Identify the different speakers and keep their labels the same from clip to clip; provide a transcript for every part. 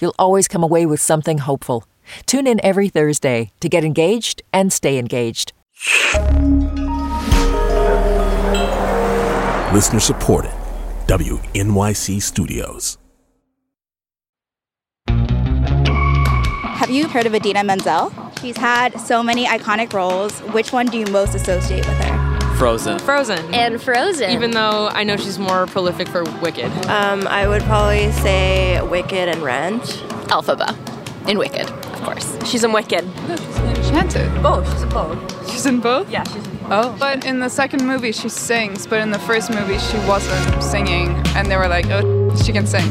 Speaker 1: You'll always come away with something hopeful. Tune in every Thursday to get engaged and stay engaged.
Speaker 2: Listener supported. WNYC Studios.
Speaker 3: Have you heard of Idina Menzel? She's had so many iconic roles. Which one do you most associate with her?
Speaker 4: Frozen.
Speaker 5: Frozen.
Speaker 6: And Frozen.
Speaker 5: Even though I know she's more prolific for Wicked.
Speaker 7: Um, I would probably say Wicked and Rent.
Speaker 6: Elphaba in Wicked, of course.
Speaker 7: She's in Wicked.
Speaker 8: Enchanted.
Speaker 5: Both. She's in both.
Speaker 8: She's in both?
Speaker 5: Yeah, she's in both.
Speaker 8: Oh. But in the second movie, she sings, but in the first movie, she wasn't singing. And they were like, oh, she can sing.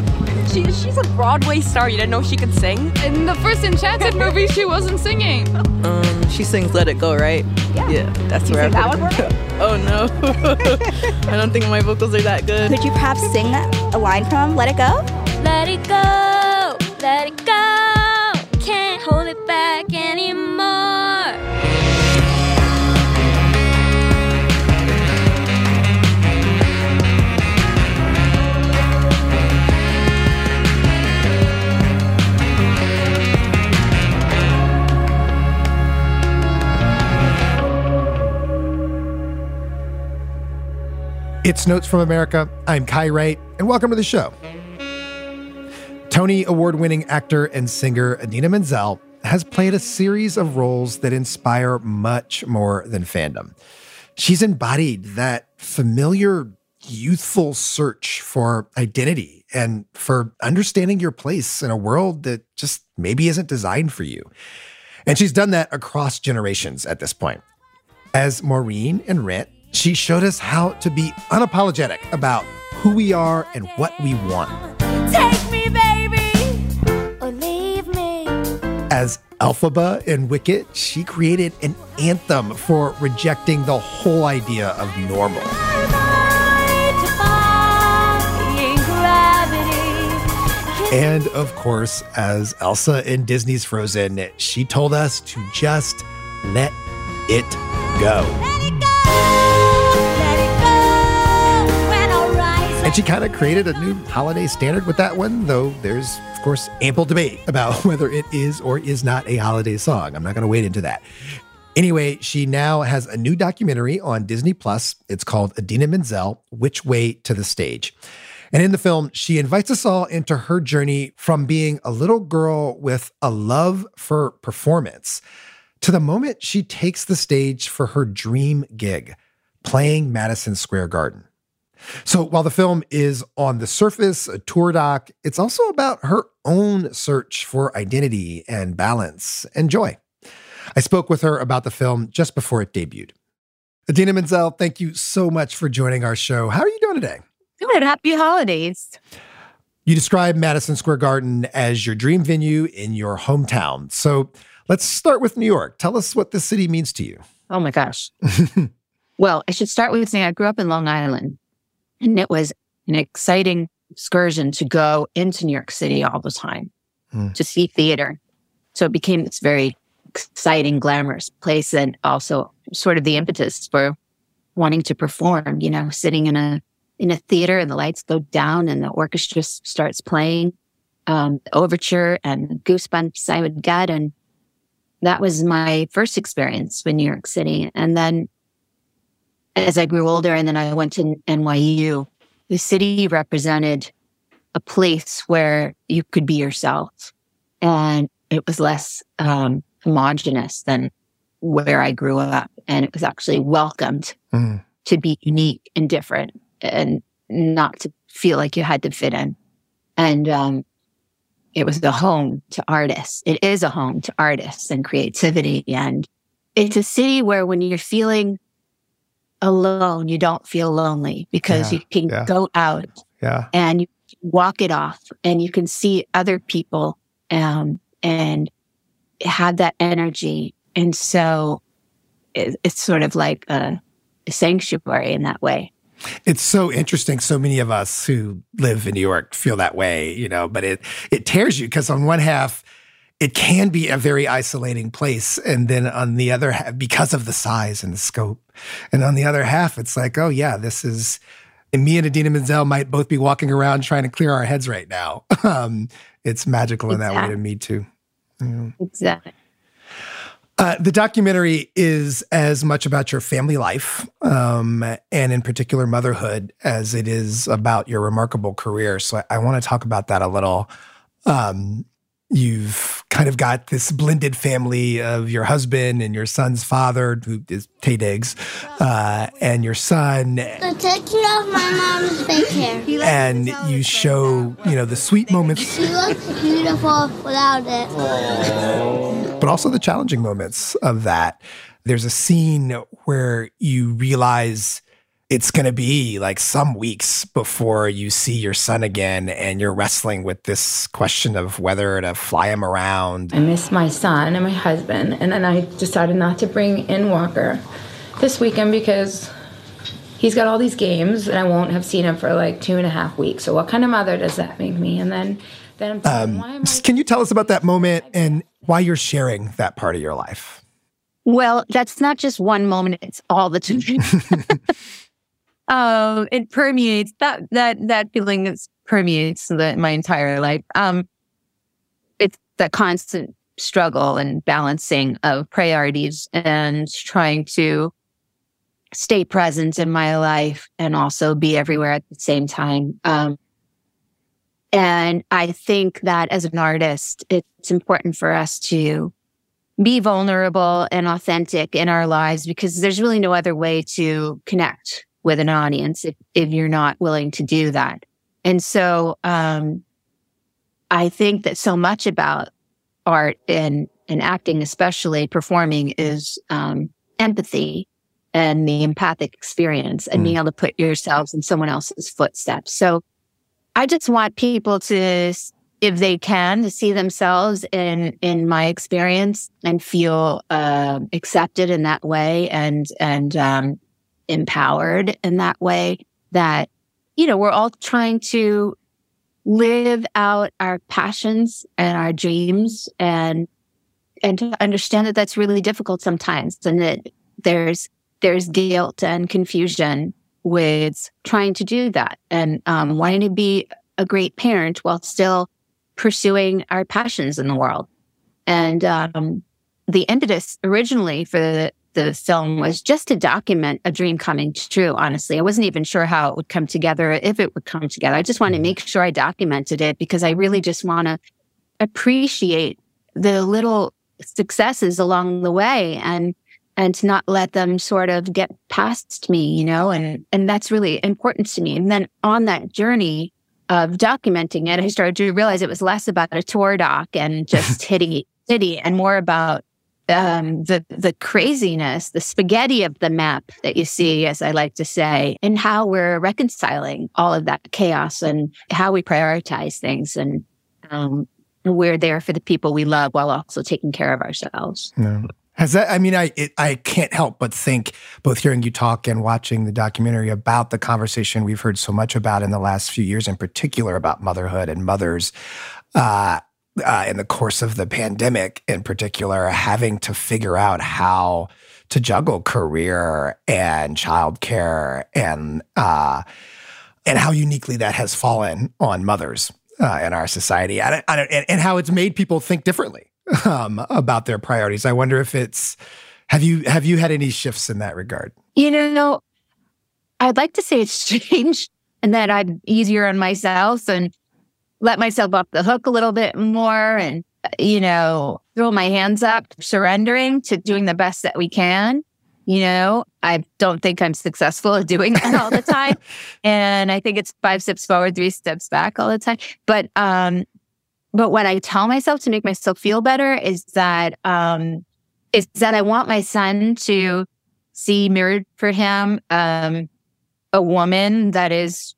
Speaker 7: She, she's a Broadway star. You didn't know she could sing?
Speaker 8: In the first Enchanted movie, she wasn't singing.
Speaker 9: Um, she sings "Let It Go," right?
Speaker 3: Yeah.
Speaker 9: Yeah, that's
Speaker 3: You
Speaker 9: where
Speaker 3: sing
Speaker 9: I
Speaker 3: that one for me?
Speaker 9: Oh no, I don't think my vocals are that good.
Speaker 3: Could you perhaps sing a line from Let It Go?
Speaker 6: Let it go, let it go.
Speaker 10: It's Notes from America. I'm Kai Wright, and welcome to the show. Tony Award winning actor and singer Idina Menzel has played a series of roles that inspire much more than fandom. She's embodied that familiar, youthful search for identity and for understanding your place in a world that just maybe isn't designed for you. And she's done that across generations at this point. As Maureen in Rent, she showed us how to be unapologetic about who we are and what we want.
Speaker 6: Take me, baby, or leave me.
Speaker 10: As Elphaba in Wicked, she created an anthem for rejecting the whole idea of normal. And of course, as Elsa in Disney's Frozen, she told us to just let it go. And she kind of created a new holiday standard with that one, though there's, of course, ample debate about whether it is or is not a holiday song. I'm not going to wade into that. Anyway, she now has a new documentary on Disney Plus. It's called Idina Menzel Which Way to the Stage. And in the film, she invites us all into her journey from being a little girl with a love for performance to the moment she takes the stage for her dream gig, playing Madison Square Garden. So while the film is on the surface a tour doc, it's also about her own search for identity and balance and joy. I spoke with her about the film just before it debuted. Idina Menzel, thank you so much for joining our show. How are you doing today?
Speaker 11: Good. Happy holidays.
Speaker 10: You describe Madison Square Garden as your dream venue in your hometown. So let's start with New York. Tell us what this city means to you.
Speaker 11: Oh my gosh. well, I should start with saying I grew up in Long Island, and it was an exciting excursion to go into New York City all the time
Speaker 10: Hmm.
Speaker 11: to see theater. So it became this very exciting, glamorous place, and also sort of the impetus for wanting to perform. You know, sitting in a in a theater and the lights go down and the orchestra starts playing um, overture and goosebumps I would get. And that was my first experience with New York City. And then as I grew older and then I went to NYU, the city represented a place where you could be yourself. And it was less um, homogenous than where I grew up. And it was actually welcomed
Speaker 10: Mm.
Speaker 11: to be unique and different and not to feel like you had to fit in. And um, it was a home to artists. It is a home to artists and creativity. And it's a city where when you're feeling alone, you don't feel lonely because
Speaker 10: Yeah,
Speaker 11: you can
Speaker 10: yeah.
Speaker 11: go out
Speaker 10: Yeah.
Speaker 11: and you walk it off and you can see other people um, and have that energy. And so it, it's sort of like a, a sanctuary in that way.
Speaker 10: It's so interesting. So many of us who live in New York feel that way, you know, but it it tears you because on one half, it can be a very isolating place. And then on the other half, because of the size and the scope. And on the other half, it's like, oh yeah, this is and me and Idina Menzel might both be walking around trying to clear our heads right now. Um, it's magical exactly. in that way to me too.
Speaker 11: Yeah. Exactly.
Speaker 10: Uh, the documentary is as much about your family life, um, and in particular motherhood, as it is about your remarkable career. So I, I want to talk about that a little. Um, you've kind of got this blended family of your husband and your son's father, who is Taye Diggs, uh, and your son.
Speaker 4: The picture of my mom's big hair.
Speaker 10: And you show, you know, the sweet moments.
Speaker 4: She looks beautiful without it.
Speaker 10: But also the challenging moments of that. There's a scene where you realize it's going to be like some weeks before you see your son again and you're wrestling with this question of whether to fly him around.
Speaker 12: I miss my son and my husband. And then I decided not to bring in Walker this weekend because he's got all these games and I won't have seen him for like two and a half weeks. So what kind of mother does that make me? And then then
Speaker 10: um, I- can you tell us about that moment and why you're sharing that part of your life?
Speaker 11: Well, that's not just one moment, it's all the time. um, it permeates that that that feeling is permeates the, my entire life. Um, it's that constant struggle and balancing of priorities and trying to stay present in my life and also be everywhere at the same time. Um, and I think that as an artist, it's important for us to be vulnerable and authentic in our lives because there's really no other way to connect with an audience if, if you're not willing to do that. And so, um, I think that so much about art and, and acting, especially performing is, um, empathy and the empathic experience and mm. being able to put yourselves in someone else's footsteps. So I just want people to, if they can, to see themselves in, in my experience and feel, uh, accepted in that way and, and, um, empowered in that way that, you know, we're all trying to live out our passions and our dreams and, and to understand that that's really difficult sometimes and that there's, there's guilt and confusion with trying to do that and um, wanting to be a great parent while still pursuing our passions in the world. And um, the impetus originally for the, the film was just to document a dream coming true, honestly. I wasn't even sure how it would come together, if it would come together. I just want to mm-hmm. make sure I documented it because I really just want to appreciate the little successes along the way and and to not let them sort of get past me, you know, and and that's really important to me. And then on that journey of documenting it, I started to realize it was less about a tour doc and just hitting city and more about um, the the craziness, the spaghetti of the map that you see, as I like to say, and how we're reconciling all of that chaos and how we prioritize things, and um, we're there for the people we love while also taking care of ourselves.
Speaker 10: Yeah. Has that? I mean, I it, I can't help but think, both hearing you talk and watching the documentary about the conversation we've heard so much about in the last few years, in particular about motherhood and mothers. Uh, uh, in the course of the pandemic, in particular, having to figure out how to juggle career and childcare and uh, and how uniquely that has fallen on mothers uh, in our society, and, and, and, how it's made people think differently um, about their priorities. I wonder if it's have you have you had any shifts in that regard?
Speaker 11: You know, I'd like to say it's changed and that I'm easier on myself and let myself off the hook a little bit more and, you know, throw my hands up, surrendering to doing the best that we can. You know, I don't think I'm successful at doing that all the time. and I think it's five steps forward, three steps back all the time. But, um, but what I tell myself to make myself feel better is that, um, is that I want my son to see mirrored for him, um, a woman that is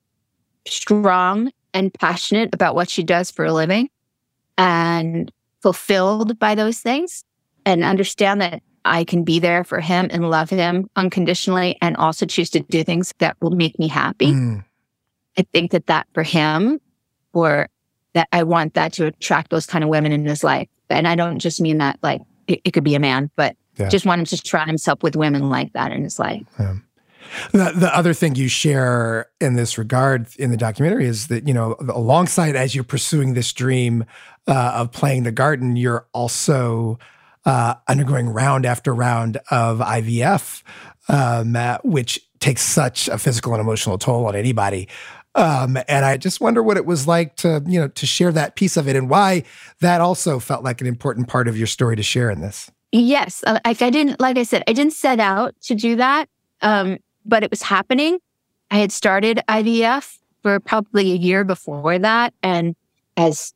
Speaker 11: strong and passionate about what she does for a living and fulfilled by those things and understand that I can be there for him and love him unconditionally and also choose to do things that will make me happy.
Speaker 10: Mm.
Speaker 11: I think that that for him or that I want that to attract those kind of women in his life. And I don't just mean that like it, it could be a man, but
Speaker 10: Yeah.
Speaker 11: just want him to surround himself with women like that in his life.
Speaker 10: The, the other thing you share in this regard in the documentary is that, you know, alongside as you're pursuing this dream uh, of playing the garden, you're also uh, undergoing round after round of IVF, um, uh, which takes such a physical and emotional toll on anybody. Um, and I just wonder what it was like to, you know, to share that piece of it and why that also felt like an important part of your story to share in this.
Speaker 11: Yes. uh, I didn't, like I said, I didn't set out to do that. Um, but it was happening. I had started IVF for probably a year before that. And as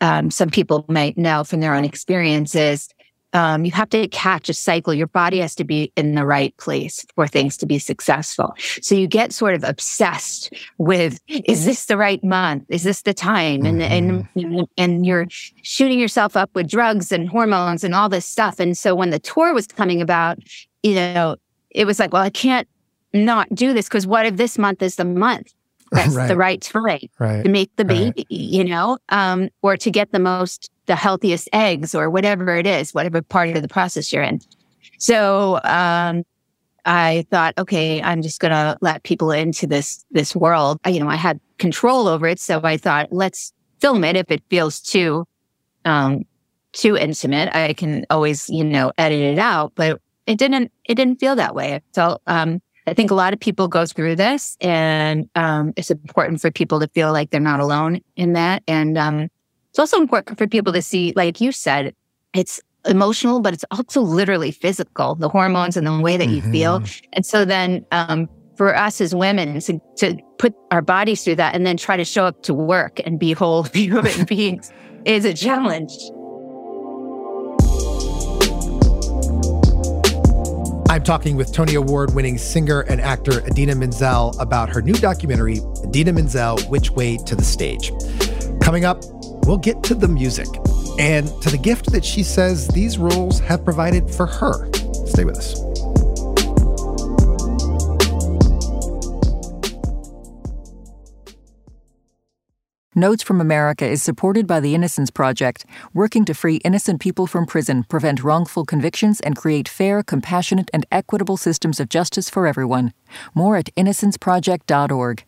Speaker 11: um, some people might know from their own experiences, um, you have to catch a cycle. Your body has to be in the right place for things to be successful. So you get sort of obsessed with, is this the right month? Is this the time? And, and, and you're shooting yourself up with drugs and hormones and all this stuff. And so when the tour was coming about, you know, it was like, well, I can't not do this because what if this month is the month? That's
Speaker 10: Right.
Speaker 11: the right time
Speaker 10: Right.
Speaker 11: to make the
Speaker 10: Right.
Speaker 11: baby, you know, um, or to get the most, the healthiest eggs or whatever it is, whatever part of the process you're in. So, um, I thought, okay, I'm just going to let people into this, this world. I- You know, I had control over it. So I thought, let's film it. If it feels too, um, too intimate, I can always, you know, edit it out, but it didn't, it didn't feel that way. It felt, um, I think a lot of people go through this and, um, it's important for people to feel like they're not alone in that. And, um, it's also important for people to see, like you said, it's emotional, but it's also literally physical, the hormones and the way that you feel. And so then, um, for us as women to, to put our bodies through that and then try to show up to work and be whole human beings is a challenge.
Speaker 10: I'm talking with Tony Award winning singer and actor Idina Menzel about her new documentary, Idina Menzel Which Way to the Stage. Coming up, we'll get to the music and to the gift that she says these roles have provided for her. Stay with us.
Speaker 1: Notes from America is supported by the Innocence Project, working to free innocent people from prison, prevent wrongful convictions, and create fair, compassionate, and equitable systems of justice for everyone. More at innocenceproject.org.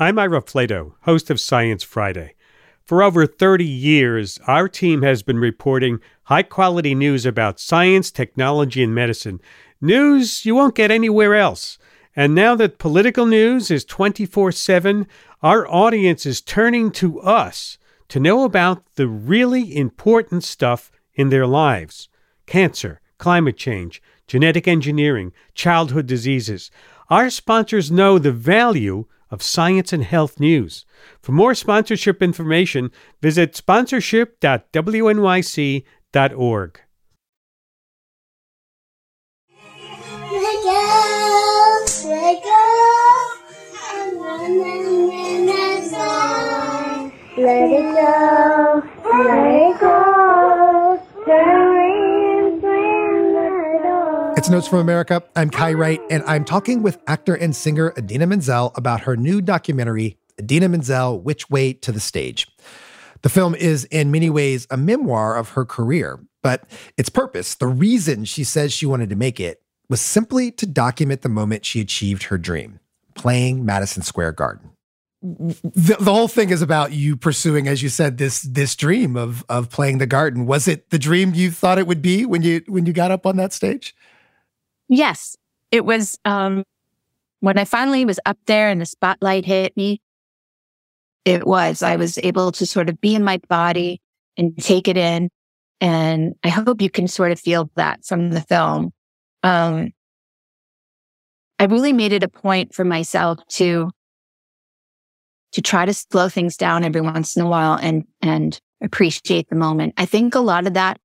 Speaker 13: I'm Ira Flatow, host of Science Friday. For over 30 years, our team has been reporting high quality news about science, technology, and medicine. News you won't get anywhere else. And now that political news is 24 7, our audience is turning to us to know about the really important stuff in their lives cancer, climate change, genetic engineering, childhood diseases. Our sponsors know the value of science and health news. For more sponsorship information, visit sponsorship.wnyc.org.
Speaker 4: Let it go, let it go.
Speaker 10: It's Notes from America. I'm Kai Wright, and I'm talking with actor and singer Idina Menzel about her new documentary, Idina Menzel Which Way to the Stage. The film is in many ways a memoir of her career, but its purpose, the reason she says she wanted to make it, was simply to document the moment she achieved her dream playing Madison Square Garden. The, the whole thing is about you pursuing, as you said, this this dream of of playing the garden. Was it the dream you thought it would be when you when you got up on that stage?
Speaker 11: Yes, it was um, when I finally was up there and the spotlight hit me. It was, I was able to sort of be in my body and take it in. And I hope you can sort of feel that from the film. Um, I really made it a point for myself to, to try to slow things down every once in a while and, and appreciate the moment. I think a lot of that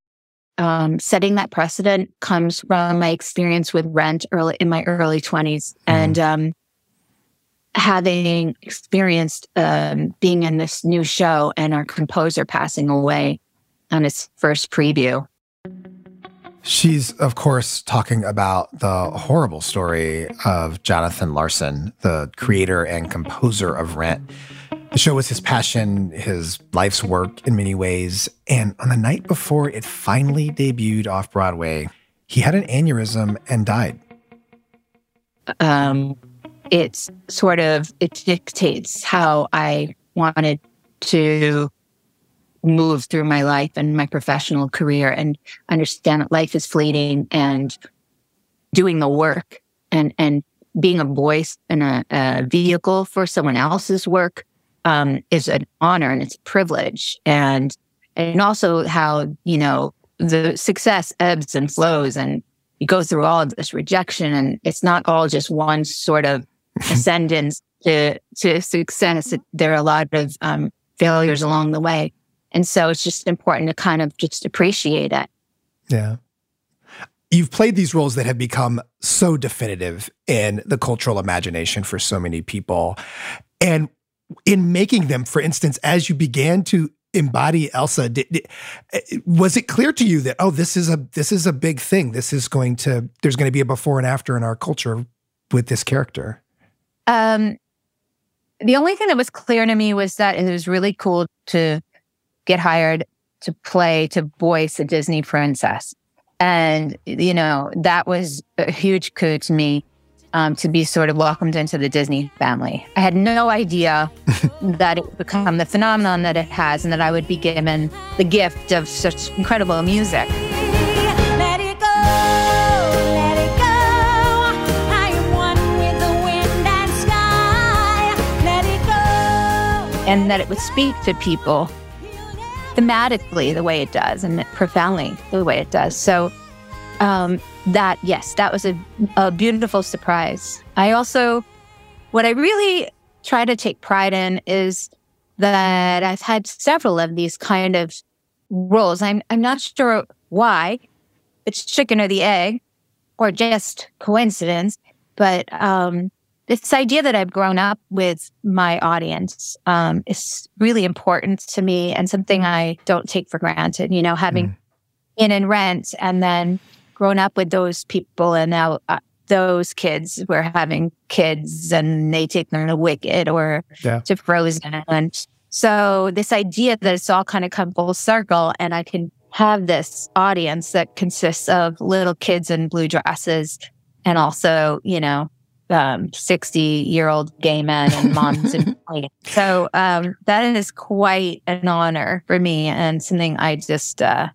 Speaker 11: um, setting that precedent comes from my experience with rent early in my early 20s. And um, having experienced um, being in this new show and our composer passing away on its first preview.
Speaker 10: She's, of course, talking about the horrible story of Jonathan Larson, the creator and composer of Rent. The show was his passion, his life's work in many ways. And on the night before it finally debuted off Broadway, he had an aneurysm and died.
Speaker 11: Um, it's sort of, it dictates how I wanted to move through my life and my professional career and understand that life is fleeting and doing the work and, and being a voice and a, a vehicle for someone else's work um, is an honor and it's a privilege. And, and also how, you know, the success ebbs and flows and you go through all of this rejection and it's not all just one sort of ascendance to, to success. There are a lot of um, failures along the way. And so it's just important to kind of just appreciate it.
Speaker 10: Yeah. You've played these roles that have become so definitive in the cultural imagination for so many people. And in making them, for instance, as you began to embody Elsa, did, did, eh, was it clear to you that oh, this is a this is a big thing. This is going to there's going to be a before and after in our culture with this character.
Speaker 11: Um, the only thing that was clear to me was that it was really cool to get hired to play to voice a Disney princess. And, you know, that was a huge coup to me um, to be sort of welcomed into the Disney family. I had no idea that it would become the phenomenon that it has and that I would be given the gift of such incredible music. And that it would speak to people thematically the way it does and profoundly the way it does. So um, that yes, that was a, a beautiful surprise. I also, what I really try to take pride in is that I've had several of these kind of roles. I'm I'm not sure why. It's chicken or the egg, or just coincidence. But um, this idea that I've grown up with my audience um, is really important to me and something I don't take for granted. You know, having mm. in and rent and then grown up with those people and now uh, those kids were having kids and they take them to Wicked or yeah. to Frozen. And so this idea that it's all kind of come full circle and I can have this audience that consists of little kids in blue dresses and also, you know, um, 60 year old gay men and moms and so um, that is quite an honor for me and something I just uh,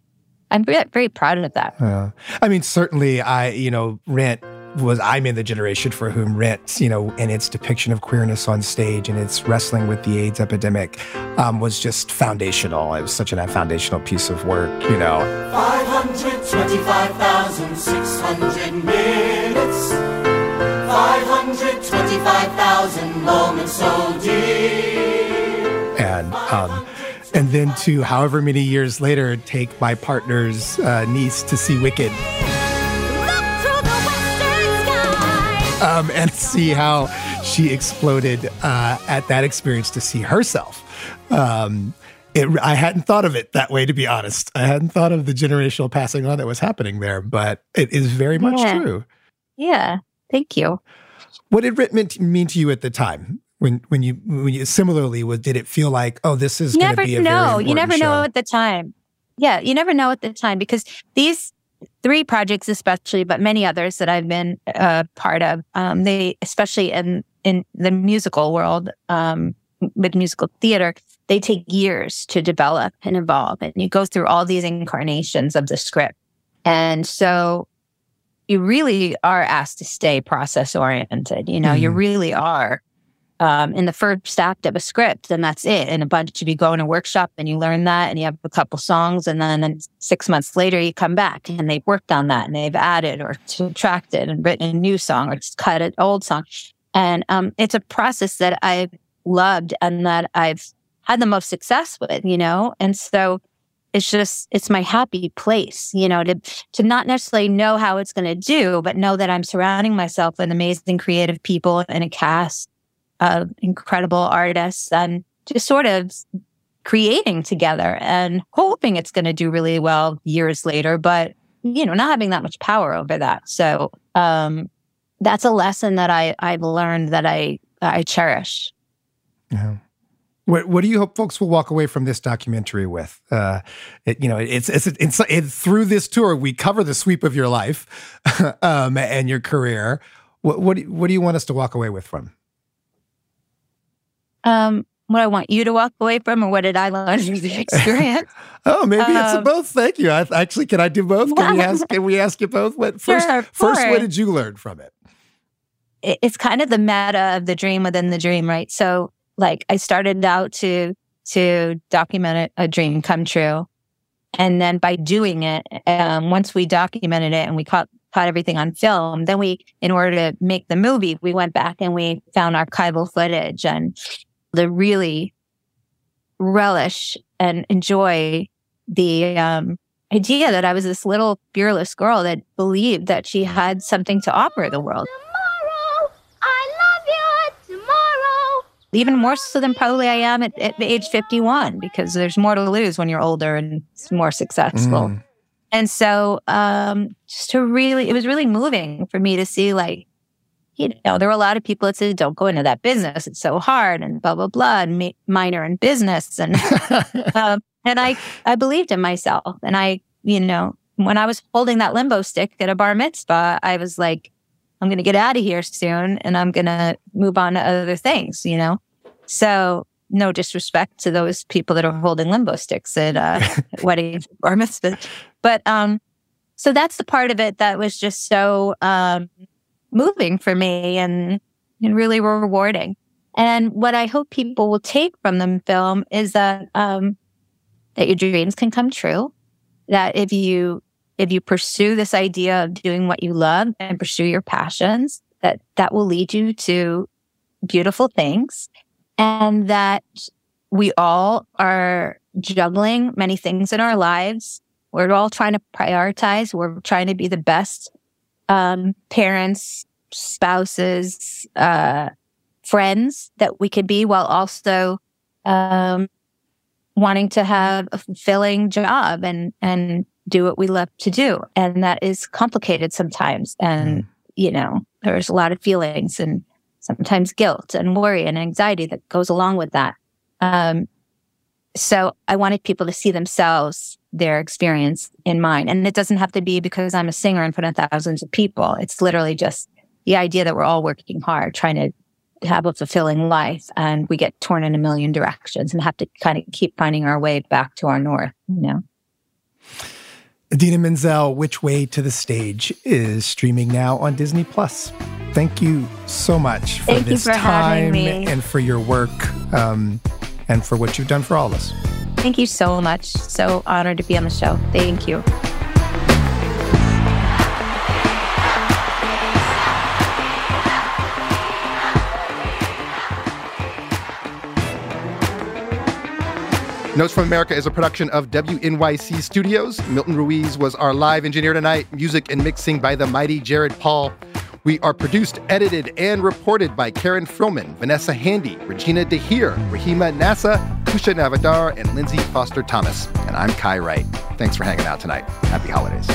Speaker 11: I'm very, very proud of that.
Speaker 10: Yeah. I mean, certainly, I you know, Rent was I'm in the generation for whom Rent, you know, and its depiction of queerness on stage and its wrestling with the AIDS epidemic um, was just foundational. It was such a foundational piece of work, you know. 525,600 minutes. 525,000 moments so dear. And um, and then to however many years later take my partner's uh, niece to see Wicked. Um, and see how she exploded uh, at that experience to see herself. Um, it, I hadn't thought of it that way, to be honest. I hadn't thought of the generational passing on that was happening there, but it is very much
Speaker 11: yeah.
Speaker 10: true.
Speaker 11: Yeah. Thank you.
Speaker 10: What did Rent mean to you at the time? when when you when you similarly was did it feel like oh this is
Speaker 11: going to
Speaker 10: be a
Speaker 11: know you never
Speaker 10: show.
Speaker 11: know at the time yeah you never know at the time because these three projects especially but many others that i've been uh, part of um, they especially in in the musical world um, with musical theater they take years to develop and evolve and you go through all these incarnations of the script and so you really are asked to stay process oriented you know mm. you really are um, in the first act of a script, and that's it. And a bunch of you go in a workshop and you learn that, and you have a couple songs, and then, then six months later you come back and they've worked on that and they've added or subtracted and written a new song or just cut an old song. And um, it's a process that I've loved and that I've had the most success with, you know. And so it's just it's my happy place, you know, to to not necessarily know how it's going to do, but know that I'm surrounding myself with amazing creative people and a cast of incredible artists and just sort of creating together and hoping it's going to do really well years later, but you know, not having that much power over that. So um, that's a lesson that I I've learned that I I cherish.
Speaker 10: Yeah. What, what do you hope folks will walk away from this documentary with? Uh, it, you know, it's, it's, it's, it's, through this tour, we cover the sweep of your life um, and your career. What, what, do, what do you want us to walk away with from?
Speaker 11: Um, what I want you to walk away from, or what did I learn from the experience?
Speaker 10: oh, maybe um, it's both. Thank you. I, actually, can I do both? Can we ask? Can we ask you both? What first? Sure, first, what did you learn from it?
Speaker 11: It's kind of the meta of the dream within the dream, right? So, like, I started out to to document a, a dream come true, and then by doing it, um, once we documented it and we caught caught everything on film, then we, in order to make the movie, we went back and we found archival footage and the really relish and enjoy the um, idea that I was this little fearless girl that believed that she had something to offer the world. Even more so than probably I am at, at age 51, because there's more to lose when you're older and more successful. Mm. And so, um, just to really, it was really moving for me to see like you know, there were a lot of people that said, don't go into that business. It's so hard and blah, blah, blah, and ma- minor in business. And, um, and I, I believed in myself. And I, you know, when I was holding that limbo stick at a bar mitzvah, I was like, I'm going to get out of here soon and I'm going to move on to other things, you know? So no disrespect to those people that are holding limbo sticks at, uh, weddings, or mitzvahs. But, um, so that's the part of it that was just so, um, moving for me and, and really rewarding. And what I hope people will take from the film is that um, that your dreams can come true. That if you if you pursue this idea of doing what you love and pursue your passions, that that will lead you to beautiful things, and that we all are juggling many things in our lives. We're all trying to prioritize. We're trying to be the best um, parents, spouses, uh, friends that we could be while also um, wanting to have a fulfilling job and and do what we love to do. And that is complicated sometimes. And, mm. you know, there's a lot of feelings and sometimes guilt and worry and anxiety that goes along with that. Um, so I wanted people to see themselves, their experience in mine. And it doesn't have to be because I'm a singer in front of thousands of people. It's literally just the idea that we're all working hard, trying to have a fulfilling life and we get torn in a million directions and have to kind of keep finding our way back to our north, you know.
Speaker 10: Idina Menzel, Which Way to the Stage is streaming now on Disney Plus. Thank you so much for
Speaker 11: Thank
Speaker 10: this
Speaker 11: for
Speaker 10: time and for your work um, and for what you've done for all of us.
Speaker 11: Thank you so much. So honored to be on the show. Thank you.
Speaker 14: Notes from America is a production of WNYC Studios. Milton Ruiz was our live engineer tonight. Music and mixing by the mighty Jared Paul. We are produced, edited, and reported by Karen Frillmann, Vanessa Handy, Regina DeHeer, Rahima Nassa, Kousha Navidar, and Lindsay Foster Thomas. And I'm Kai Wright. Thanks for hanging out tonight. Happy holidays.